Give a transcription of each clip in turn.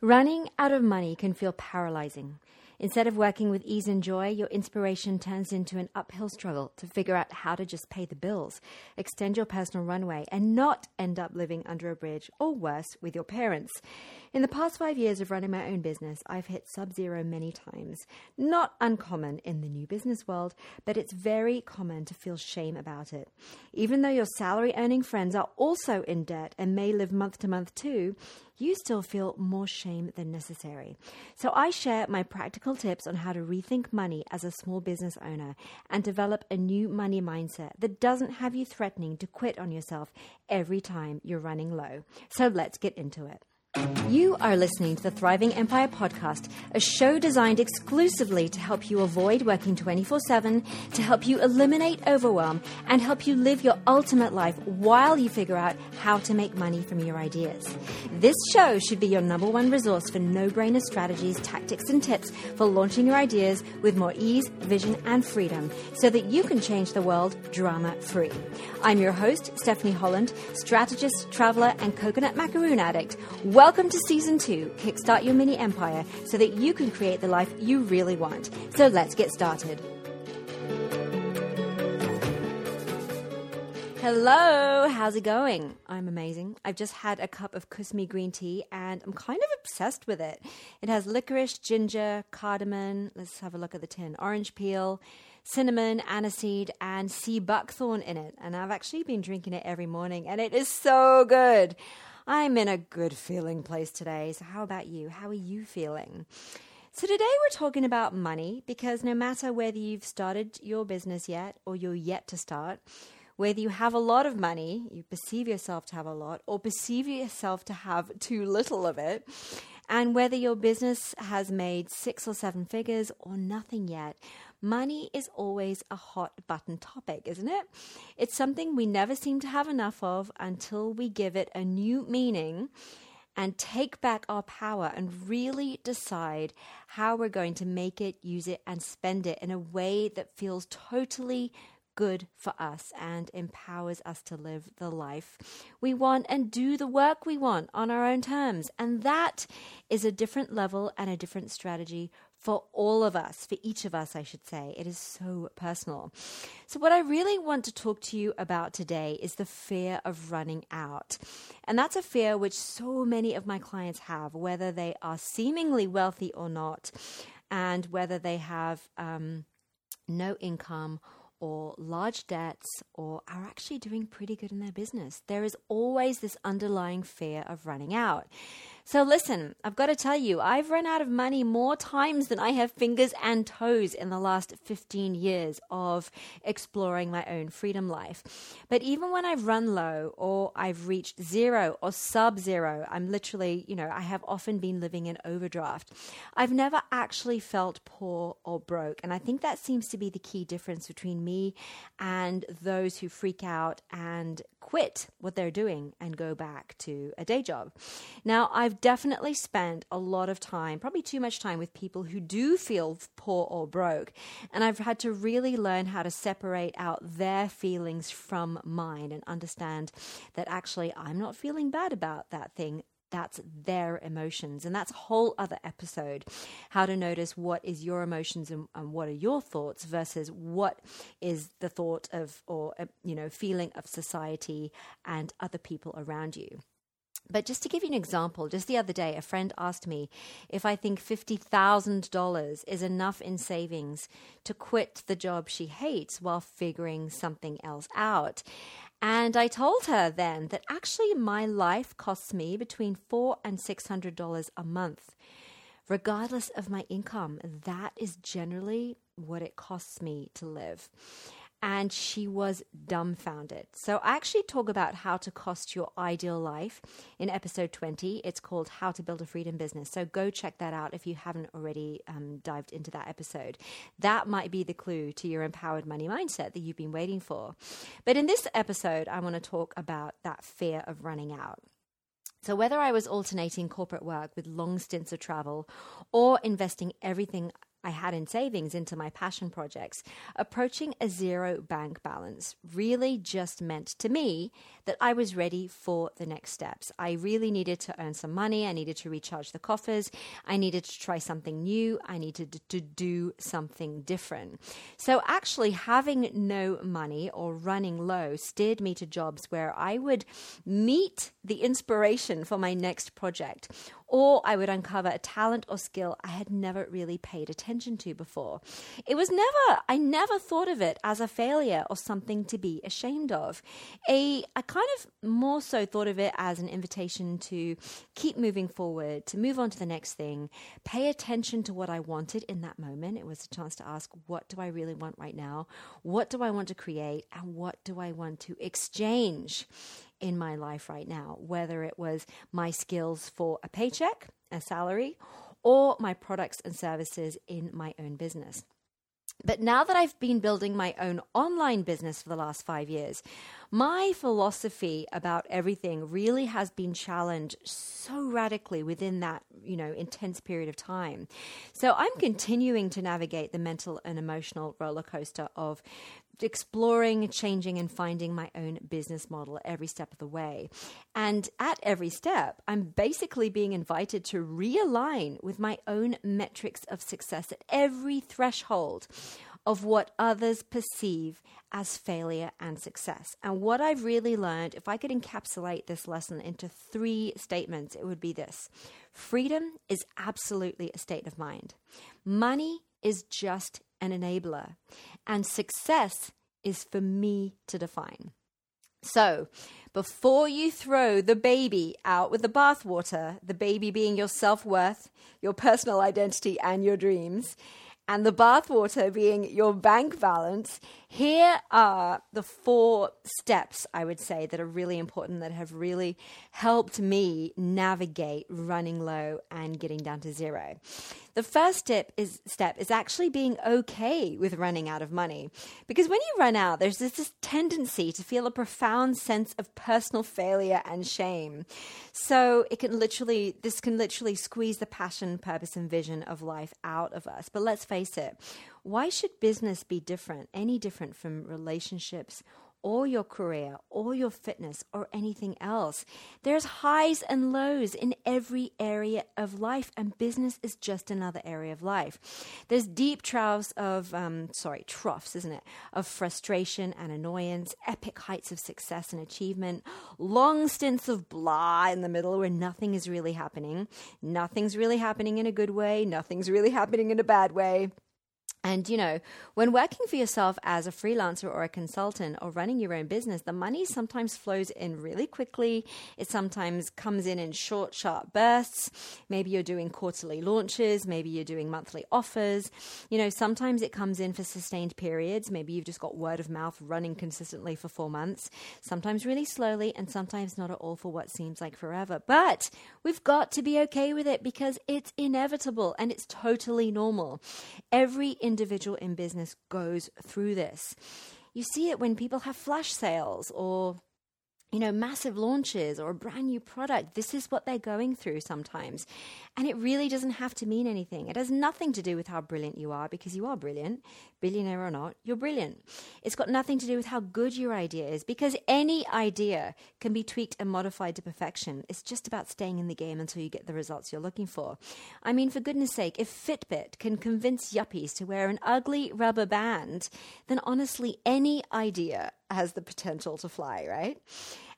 Running out of money can feel paralyzing. Instead of working with ease and joy, your inspiration turns into an uphill struggle to figure out how to just pay the bills, extend your personal runway, and not end up living under a bridge or worse with your parents. In the past five years of running my own business, I've hit sub zero many times. Not uncommon in the new business world, but it's very common to feel shame about it. Even though your salary earning friends are also in debt and may live month to month too, you still feel more shame than necessary. So I share my practical tips on how to rethink money as a small business owner and develop a new money mindset that doesn't have you threatening to quit on yourself every time you're running low. So let's get into it. You are listening to the Thriving Empire podcast, a show designed exclusively to help you avoid working 24 7, to help you eliminate overwhelm, and help you live your ultimate life while you figure out how to make money from your ideas. This show should be your number one resource for no brainer strategies, tactics, and tips for launching your ideas with more ease, vision, and freedom so that you can change the world drama free. I'm your host, Stephanie Holland, strategist, traveler, and coconut macaroon addict. Welcome to season two Kickstart Your Mini Empire so that you can create the life you really want. So let's get started. Hello, how's it going? I'm amazing. I've just had a cup of Kusmi green tea and I'm kind of obsessed with it. It has licorice, ginger, cardamom. Let's have a look at the tin. Orange peel, cinnamon, aniseed, and sea buckthorn in it. And I've actually been drinking it every morning and it is so good. I'm in a good feeling place today. So, how about you? How are you feeling? So, today we're talking about money because no matter whether you've started your business yet or you're yet to start, whether you have a lot of money, you perceive yourself to have a lot, or perceive yourself to have too little of it, and whether your business has made six or seven figures or nothing yet, Money is always a hot button topic, isn't it? It's something we never seem to have enough of until we give it a new meaning and take back our power and really decide how we're going to make it, use it, and spend it in a way that feels totally good for us and empowers us to live the life we want and do the work we want on our own terms. And that is a different level and a different strategy for all of us, for each of us, I should say. It is so personal. So, what I really want to talk to you about today is the fear of running out. And that's a fear which so many of my clients have, whether they are seemingly wealthy or not, and whether they have um, no income or large debts or are actually doing pretty good in their business. There is always this underlying fear of running out. So, listen, I've got to tell you, I've run out of money more times than I have fingers and toes in the last 15 years of exploring my own freedom life. But even when I've run low or I've reached zero or sub zero, I'm literally, you know, I have often been living in overdraft. I've never actually felt poor or broke. And I think that seems to be the key difference between me and those who freak out and quit what they're doing and go back to a day job. Now, I've definitely spent a lot of time, probably too much time, with people who do feel poor or broke. And I've had to really learn how to separate out their feelings from mine and understand that actually I'm not feeling bad about that thing that's their emotions and that's a whole other episode how to notice what is your emotions and, and, what are your thoughts versus what is the thought of or uh, you know feeling of society and other people around you but just to give you an example, just the other day, a friend asked me if I think $50,000 is enough in savings to quit the job she hates while figuring something else out. And I told her then that actually my life costs me between four and six hundred dollars a month. Regardless of my income, that is generally what it costs me to live and she was dumbfounded. So, I actually talk about how to cost your ideal life in episode 20. It's called How to Build a Freedom Business. So, go check that out if you haven't already um, dived into that episode. That might be the clue to your empowered money mindset that you've been waiting for. But in this episode, I want to talk about that fear of running out. So, whether I was alternating corporate work with long stints of travel or investing everything I had in savings into my passion projects, approaching a zero bank balance really just meant to me that I was ready for the next steps. I really needed to earn some money. I needed to recharge the coffers. I needed to try something new. I needed to do something different. So, actually, having no money or running low steered me to jobs where I would meet the inspiration for my next project or I would uncover a talent or skill I had never really paid attention to before. It was never, I never thought of it as a failure or something to be ashamed of. A, I kind of more so thought of it as an invitation to keep moving forward, to move on to the next thing, pay attention to what I wanted in that moment. It was a chance to ask, what do I really want right now? What do I want to create? And what do I want to exchange? In my life right now, whether it was my skills for a paycheck, a salary, or my products and services in my own business. But now that I've been building my own online business for the last five years, my philosophy about everything really has been challenged so radically within that, you know, intense period of time. So I'm continuing to navigate the mental and emotional roller coaster of exploring, changing, and finding my own business model every step of the way. And at every step, I'm basically being invited to realign with my own metrics of success at every threshold of what others perceive as failure and success. And what I've really learned, if I could encapsulate this lesson into three statements, it would be this freedom is absolutely a state of mind, money is just an enabler. And success is for me to define. So, before you throw the baby out with the bathwater, the baby being your self worth, your personal identity, and your dreams, and the bathwater being your bank balance, here are the four steps I would say that are really important that have really helped me navigate running low and getting down to zero. The first step is step is actually being okay with running out of money. Because when you run out, there's this, this tendency to feel a profound sense of personal failure and shame. So it can literally this can literally squeeze the passion, purpose, and vision of life out of us. But let's face it, why should business be different, any different from relationships or your career or your fitness or anything else. There's highs and lows in every area of life, and business is just another area of life. There's deep troughs of, um, sorry, troughs, isn't it? Of frustration and annoyance, epic heights of success and achievement, long stints of blah in the middle where nothing is really happening. Nothing's really happening in a good way, nothing's really happening in a bad way. And, you know, when working for yourself as a freelancer or a consultant or running your own business, the money sometimes flows in really quickly. It sometimes comes in in short, sharp bursts. Maybe you're doing quarterly launches. Maybe you're doing monthly offers. You know, sometimes it comes in for sustained periods. Maybe you've just got word of mouth running consistently for four months. Sometimes really slowly, and sometimes not at all for what seems like forever. But we've got to be okay with it because it's inevitable and it's totally normal. Every individual in business goes through this. You see it when people have flash sales or you know, massive launches or a brand new product. This is what they're going through sometimes. And it really doesn't have to mean anything. It has nothing to do with how brilliant you are because you are brilliant, billionaire or not, you're brilliant. It's got nothing to do with how good your idea is because any idea can be tweaked and modified to perfection. It's just about staying in the game until you get the results you're looking for. I mean, for goodness sake, if Fitbit can convince yuppies to wear an ugly rubber band, then honestly, any idea has the potential to fly, right?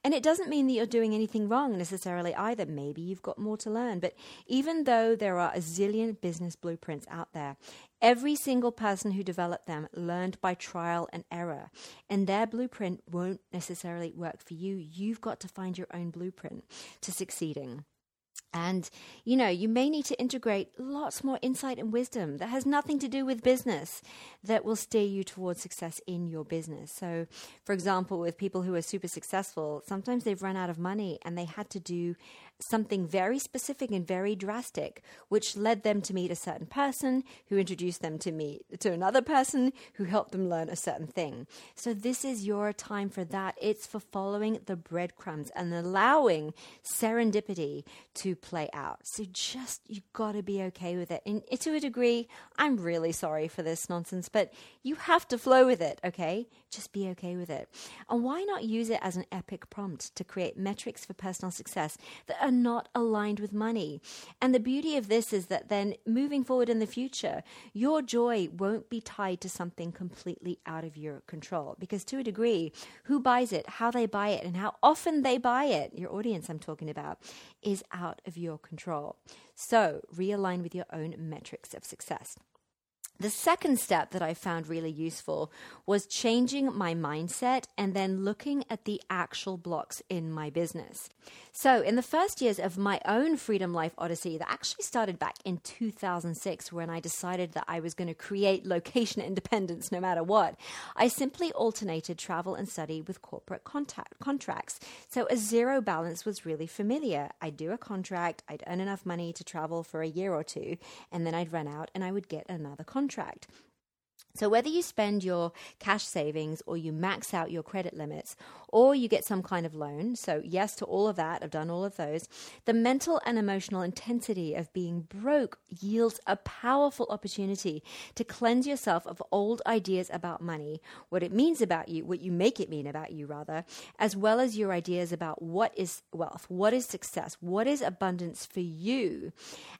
And it doesn't mean that you're doing anything wrong necessarily either. Maybe you've got more to learn. But even though there are a zillion business blueprints out there, every single person who developed them learned by trial and error. And their blueprint won't necessarily work for you. You've got to find your own blueprint to succeeding. And, you know, you may need to integrate lots more insight and wisdom that has nothing to do with business that will steer you towards success in your business. So, for example, with people who are super successful, sometimes they've run out of money and they had to do something very specific and very drastic, which led them to meet a certain person who introduced them to meet to another person who helped them learn a certain thing. So this is your time for that. It's for following the breadcrumbs and allowing serendipity to play out. So just you got to be okay with it. And to a degree, I'm really sorry for this nonsense, but you have to flow with it, okay? Just be okay with it. And why not use it as an epic prompt to create metrics for personal success that are not aligned with money? And the beauty of this is that then moving forward in the future, your joy won't be tied to something completely out of your control. Because to a degree, who buys it, how they buy it, and how often they buy it, your audience I'm talking about, is out of your control. So realign with your own metrics of success. The second step that I found really useful was changing my mindset and then looking at the actual blocks in my business. So, in the first years of my own Freedom Life Odyssey, that actually started back in 2006 when I decided that I was going to create location independence no matter what, I simply alternated travel and study with corporate contact, contracts. So, a zero balance was really familiar. I'd do a contract, I'd earn enough money to travel for a year or two, and then I'd run out and I would get another contract contract. So, whether you spend your cash savings or you max out your credit limits or you get some kind of loan, so yes to all of that, I've done all of those, the mental and emotional intensity of being broke yields a powerful opportunity to cleanse yourself of old ideas about money, what it means about you, what you make it mean about you, rather, as well as your ideas about what is wealth, what is success, what is abundance for you.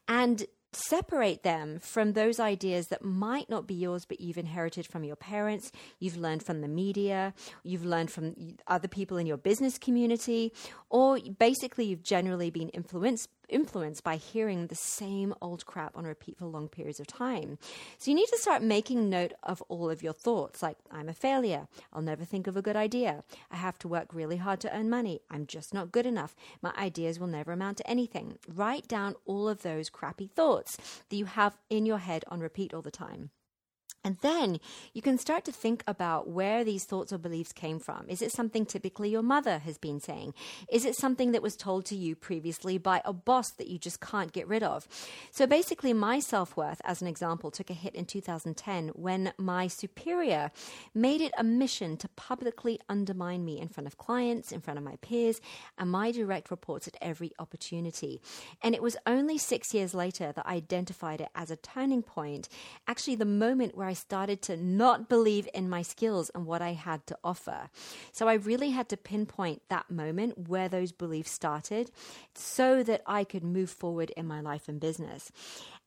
And separate them from those ideas that might not be yours, but you've inherited from your parents, you've learned from the media, you've learned from other people in your business community, or basically you've generally been influenced influenced by hearing the same old crap on repeat for long periods of time. So you need to start making note of all of your thoughts, like, I'm a failure. I'll never think of a good idea. I have to work really hard to earn money. I'm just not good enough. My ideas will never amount to anything. Write down all of those crappy thoughts that you have in your head on repeat all the time. And then you can start to think about where these thoughts or beliefs came from. Is it something typically your mother has been saying? Is it something that was told to you previously by a boss that you just can't get rid of? So basically, my self worth, as an example, took a hit in 2010 when my superior made it a mission to publicly undermine me in front of clients, in front of my peers, and my direct reports at every opportunity. And it was only six years later that I identified it as a turning point, actually, the moment where I started to not believe in my skills and what I had to offer. So I really had to pinpoint that moment where those beliefs started so that I could move forward in my life and business.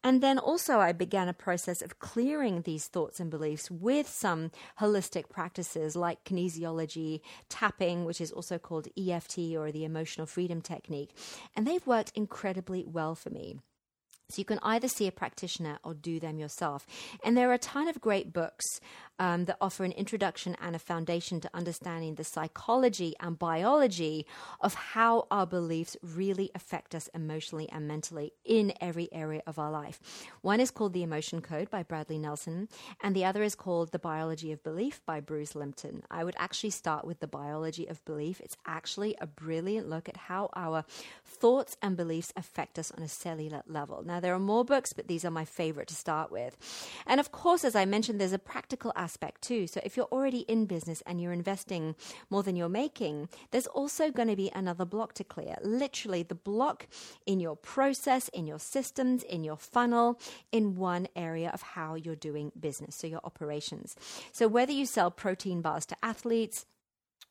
And then also, I began a process of clearing these thoughts and beliefs with some holistic practices like kinesiology, tapping, which is also called EFT or the emotional freedom technique. And they've worked incredibly well for me. So you can either see a practitioner or do them yourself. And there are a ton of great books um, that offer an introduction and a foundation to understanding the psychology and biology of how our beliefs really affect us emotionally and mentally in every area of our life. One is called The Emotion Code by Bradley Nelson, and the other is called The Biology of Belief by Bruce Lipton. I would actually start with The Biology of Belief. It's actually a brilliant look at how our thoughts and beliefs affect us on a cellular level. Now, there are more books, but these are my favorite to start with. And of course, as I mentioned, there's a practical aspect too. So if you're already in business and you're investing more than you're making, there's also going to be another block to clear. Literally, the block in your process, in your systems, in your funnel, in one area of how you're doing business. So your operations. So whether you sell protein bars to athletes,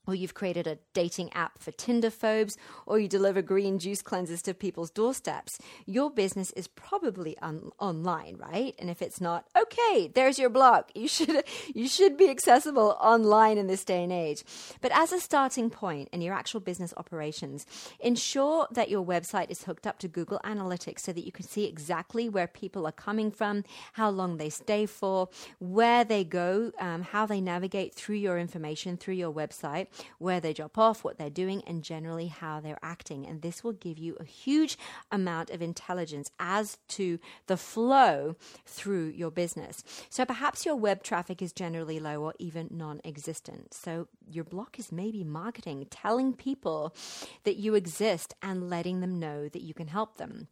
or you've created a dating app for Tinder phobes, or you deliver green juice cleanses to people's doorsteps, your business is probably un- online, right? And if it's not, okay, there's your blog. You should you should be accessible online in this day and age. But as a starting point in your actual business operations, ensure that your website is hooked up to Google Analytics so that you can see exactly where people are coming from, how long they stay for, where they go, um, how they navigate through your information through your website where they drop off, what they're doing, and generally how they're acting. And this will give you a huge amount of intelligence as to the flow through your business. So perhaps your web traffic is generally low or even non existent. So your block is maybe marketing, telling people that you exist and letting them know that you can help them.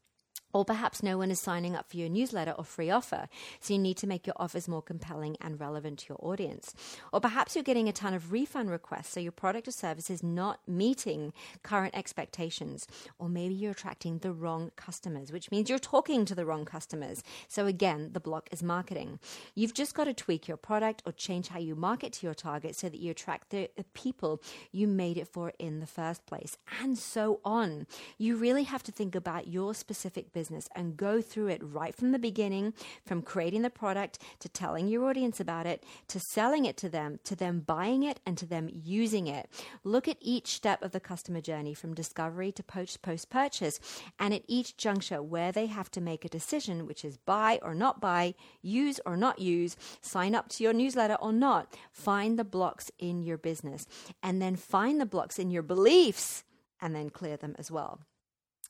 Or perhaps no one is signing up for your newsletter or free offer, so you need to make your offers more compelling and relevant to your audience. Or perhaps you're getting a ton of refund requests, so your product or service is not meeting current expectations. Or maybe you're attracting the wrong customers, which means you're talking to the wrong customers. So again, the block is marketing. You've just got to tweak your product or change how you market to your target so that you attract the people you made it for in the first place, and so on. You really have to think about your specific business business and go through it right from the beginning, from creating the product to telling your audience about it, to selling it to them, to them buying it, and to them using it. Look at each step of the customer journey from discovery to post purchase, and at each juncture where they have to make a decision, which is buy or not buy, use or not use, sign up to your newsletter or not. Find the blocks in your business and then find the blocks in your beliefs and then clear them as well.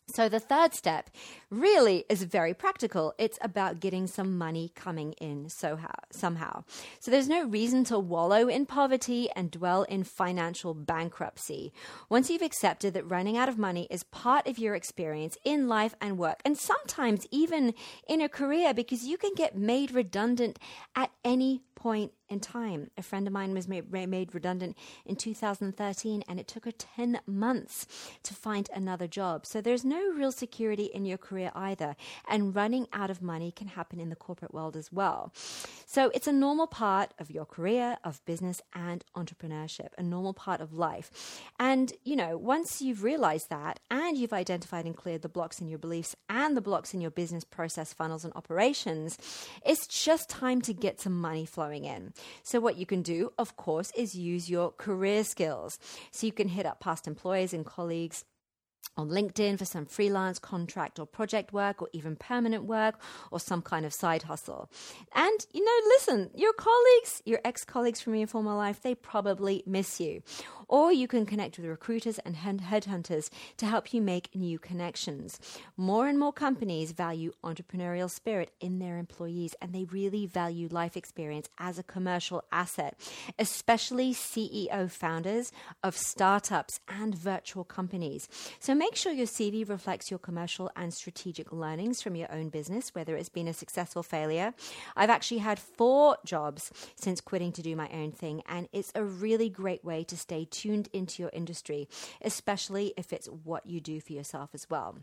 So, the third step really is very practical. It's about getting some money coming in somehow. So, there's no reason to wallow in poverty and dwell in financial bankruptcy. Once you've accepted that running out of money is part of your experience in life and work, and sometimes even in a career, because you can get made redundant at any point in time. A friend of mine was made, redundant in 2013, and it took her 10 months to find another job. So there's no real security in your career either. And running out of money can happen in the corporate world as well. So it's a normal part of your career, of business, and entrepreneurship, a normal part of life. And, you know, once you've realized that and you've identified and cleared the blocks in your beliefs and the blocks in your business process funnels and operations, it's just time to get some money flowing in. So, what you can do, of course, is use your career skills. So, you can hit up past employers and colleagues on LinkedIn for some freelance contract or project work or even permanent work or some kind of side hustle. And, you know, listen, your colleagues, your ex colleagues from your former life, they probably miss you. Or you can connect with recruiters and headhunters to help you make new connections. More and more companies value entrepreneurial spirit in their employees and they really value life experience as a commercial asset, especially CEO founders of startups and virtual companies. So make sure your CV reflects your commercial and strategic learnings from your own business, whether it's been a successful failure. I've actually had four jobs since quitting to do my own thing, and it's a really great way to stay tuned tuned into your industry, especially if it's what you do for yourself as well.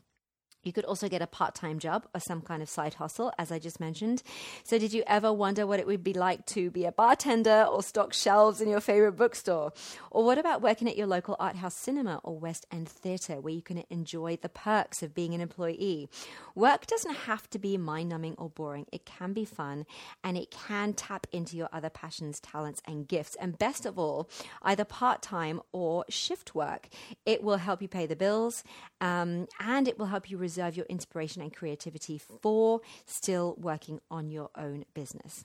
You could also get a part time job or some kind of side hustle, as I just mentioned. So, did you ever wonder what it would be like to be a bartender or stock shelves in your favorite bookstore? Or what about working at your local art house cinema or West End theatre, where you can enjoy the perks of being an employee? Work doesn't have to be mind numbing or boring, it can be fun and it can tap into your other passions, talents, and gifts. And best of all, either part time or shift work. It will help you pay the bills um, and it will help you reserve your inspiration and creativity for still working on your own business.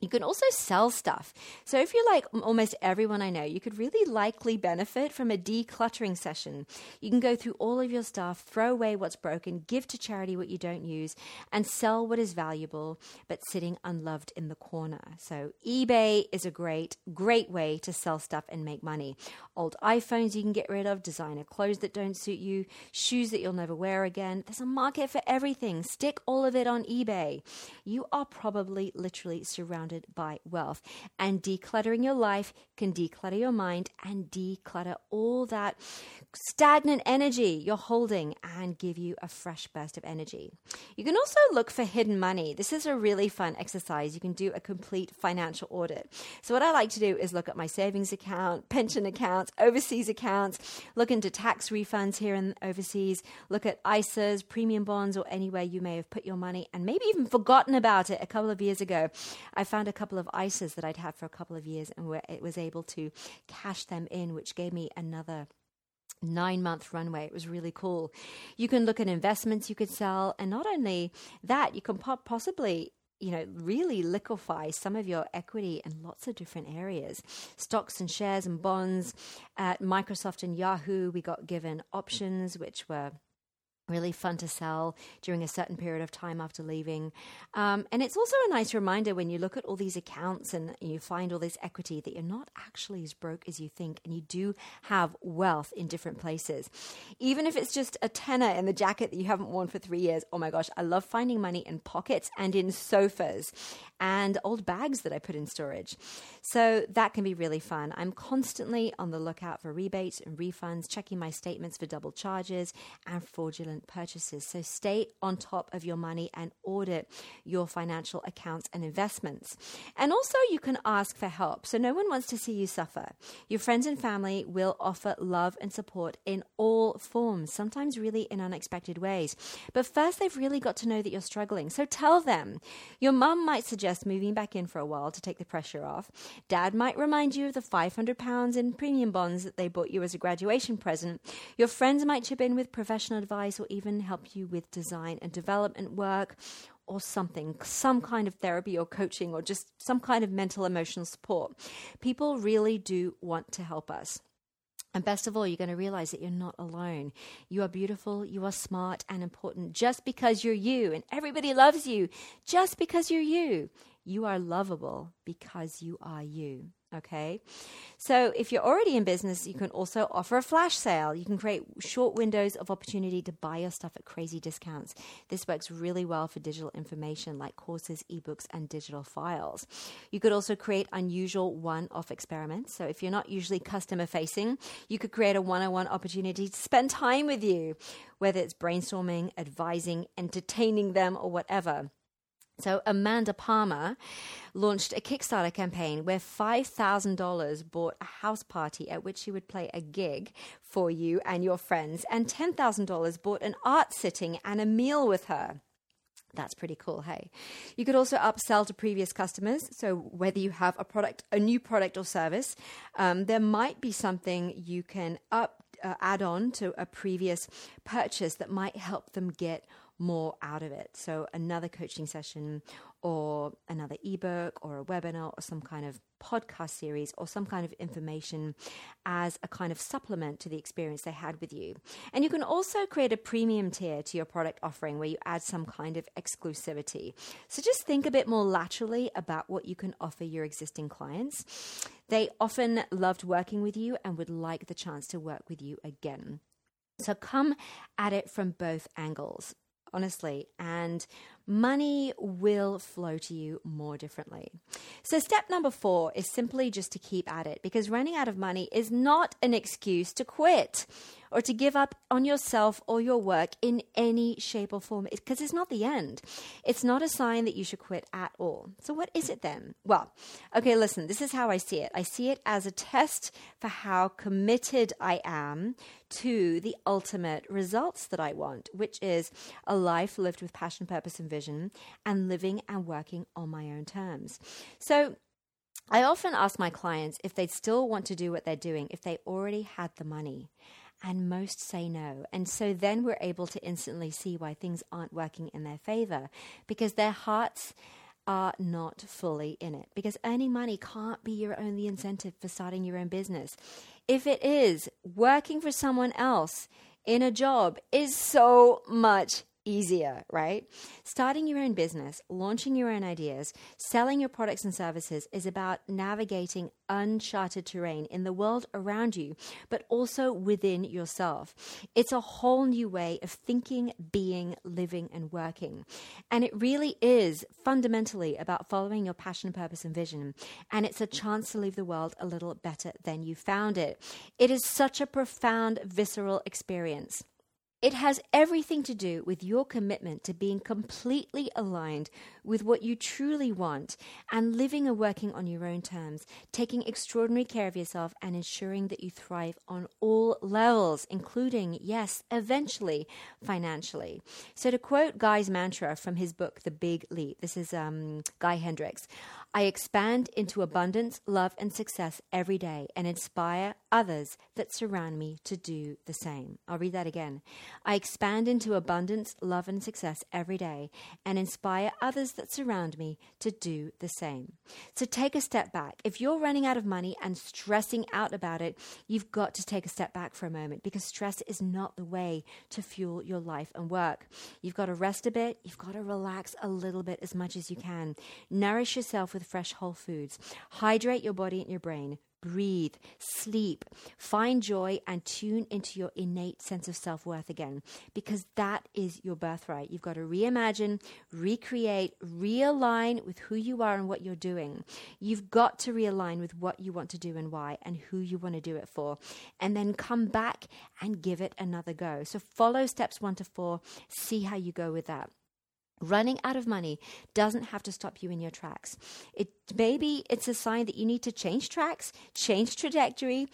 You can also sell stuff. So, if you're like almost everyone I know, you could really likely benefit from a decluttering session. You can go through all of your stuff, throw away what's broken, give to charity what you don't use, and sell what is valuable but sitting unloved in the corner. So, eBay is a great, great way to sell stuff and make money. Old iPhones you can get rid of, designer clothes that don't suit you, shoes that you'll never wear again. There's a market for everything. Stick all of it on eBay. You are probably literally surrounded surrounded by wealth. And decluttering your life can declutter your mind and declutter all that stagnant energy you're holding and give you a fresh burst of energy. You can also look for hidden money. This is a really fun exercise. You can do a complete financial audit. So, what I like to do is look at my savings account, pension accounts, overseas accounts, look into tax refunds here and overseas, look at ISAs, premium bonds, or anywhere you may have put your money and maybe even forgotten about it a couple of years ago. I found a couple of ISAs that I'd had for a couple of years and where it was able to cash them in, which gave me another nine month runway. It was really cool. You can look at investments you could sell, and not only that, you can possibly you know, really liquefy some of your equity in lots of different areas stocks and shares and bonds. At Microsoft and Yahoo, we got given options, which were really fun to sell during a certain period of time after leaving. Um, and it's also a nice reminder when you look at all these accounts and you find all this equity that you're not actually as broke as you think, and you do have wealth in different places. Even if it's just a tenner in the jacket that you haven't worn for three years. Oh my gosh, I love finding money in pockets and in sofas and old bags that I put in storage. So that can be really fun. I'm constantly on the lookout for rebates and refunds, checking my statements for double charges and fraudulent purchases. So stay on top of your money and audit your financial accounts and investments. And also, you can ask for help. So no one wants to see you suffer. Your friends and family will offer love and support in all forms, sometimes really in unexpected ways. But first, they've really got to know that you're struggling. So tell them. Your mum might suggest moving back in for a while to take the pressure off. Dad might remind you of the £500 in premium bonds that they bought you as a graduation present. Your friends might chip in with professional advice or even help you with design and development work or something, some kind of therapy or coaching or just some kind of mental emotional support. People really do want to help us. And best of all, you're going to realize that you're not alone. You are beautiful, you are smart and important just because you're you, and everybody loves you just because you're you. You are lovable because you are you. Okay. So if you're already in business, you can also offer a flash sale. You can create short windows of opportunity to buy your stuff at crazy discounts. This works really well for digital information like courses, ebooks, and digital files. You could also create unusual one off experiments. So if you're not usually customer facing, you could create a one on one opportunity to spend time with you, whether it's brainstorming, advising, entertaining them, or whatever. So Amanda Palmer launched a Kickstarter campaign where $5,000 bought a house party at which she would play a gig for you and your friends, and $10,000 bought an art sitting and a meal with her. That's pretty cool, hey. You could also upsell to previous customers. So, whether you have a product, a new product or service, um, there might be something you can up uh, add on to a previous purchase that might help them get more out of it. So, another coaching session, or another ebook, or a webinar, or some kind of podcast series, or some kind of information as a kind of supplement to the experience they had with you. And you can also create a premium tier to your product offering where you add some kind of exclusivity. So, just think a bit more laterally about what you can offer your existing clients. They often loved working with you and would like the chance to work with you again. So come at it from both angles honestly, and money will flow to you more differently. So, step number four is simply just to keep at it because running out of money is not an excuse to quit or to give up on yourself or your work in any shape or form because it's not the end. It's not a sign that you should quit at all. So, what is it then? Well, okay, listen, this is how I see it. I see it as a test for how committed I am to the ultimate results that I want, which is a life lived with passion, purpose, and vision, and living and working on my own terms. So, I often ask my clients if they still want to do what they're doing if they already had the money and most say no. And so then we're able to instantly see why things aren't working in their favor because their hearts are not fully in it. Because earning money can't be your only incentive for starting your own business. If it is, working for someone else in a job is so much easier, right? Starting your own business, launching your own ideas, selling your products and services is about navigating uncharted terrain in the world around you, but also within yourself. It's a whole new way of thinking, being, living, and working. And it really is fundamentally about following your passion, purpose, and vision. And it's a chance to leave the world a little better than you found it. It is such a profound, visceral experience. It has everything to do with your commitment to being completely aligned with what you truly want and living and working on your own terms, taking extraordinary care of yourself and ensuring that you thrive on all levels, including, yes, eventually financially. So, to quote Guy's mantra from his book, The Big Leap, this is um, Guy Hendricks I expand into abundance, love, and success every day and inspire others that surround me to do the same. I'll read that again. I expand into abundance, love, and success every day and inspire others that surround me to do the same. So take a step back. If you're running out of money and stressing out about it, you've got to take a step back for a moment because stress is not the way to fuel your life and work. You've got to rest a bit, you've got to relax a little bit as much as you can. Nourish yourself with fresh whole foods. Hydrate your body and your brain breathe, sleep, find joy, and tune into your innate sense of self worth again because that is your birthright. You've got to reimagine, recreate, realign with who you are and what you're doing. You've got to realign with what you want to do and why and who you want to do it for. And then come back and give it another go. So follow steps one to four, see how you go with that. Running out of money doesn't have to stop you in your tracks. It maybe it's a sign that you need to change tracks, change trajectory,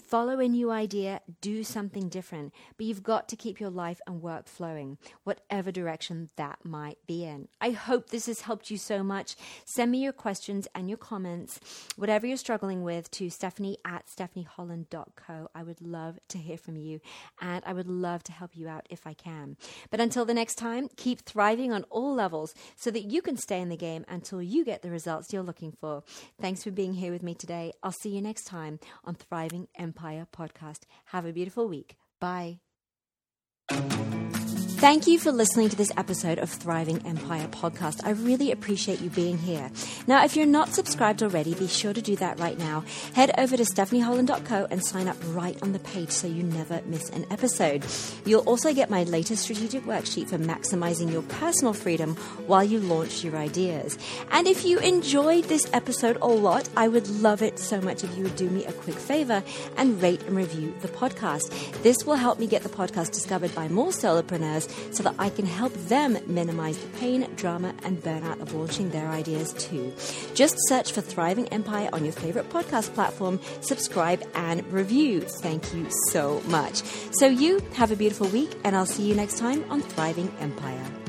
follow a new idea, do something different. But you've got to keep your life and work flowing, whatever direction that might be in. I hope this has helped you so much. Send me your questions and your comments, whatever you're struggling with, to Stephanie at stephanieholland.co. I would love to hear from you and I would love to help you out if I can. But until the next time, keep thriving on all levels so that you can stay in the game until you get the results you're looking for. Thanks for being here with me today. I'll see you next time on Thriving Empire Podcast. Have a beautiful week. Bye. Thank you for listening to this episode of Thriving Empire podcast. I really appreciate you being here. Now, if you're not subscribed already, be sure to do that right now. Head over to stephanieholland.co and sign up right on the page so you never miss an episode. You'll also get my latest strategic worksheet for maximizing your personal freedom while you launch your ideas. And if you enjoyed this episode a lot, I would love it so much if you would do me a quick favor and rate and review the podcast. This will help me get the podcast discovered by more solopreneurs so that I can help them minimize the pain, drama, and burnout of launching their ideas too. Just search for Thriving Empire on your favorite podcast platform, subscribe, and review. Thank you so much. So, you have a beautiful week, and I'll see you next time on Thriving Empire.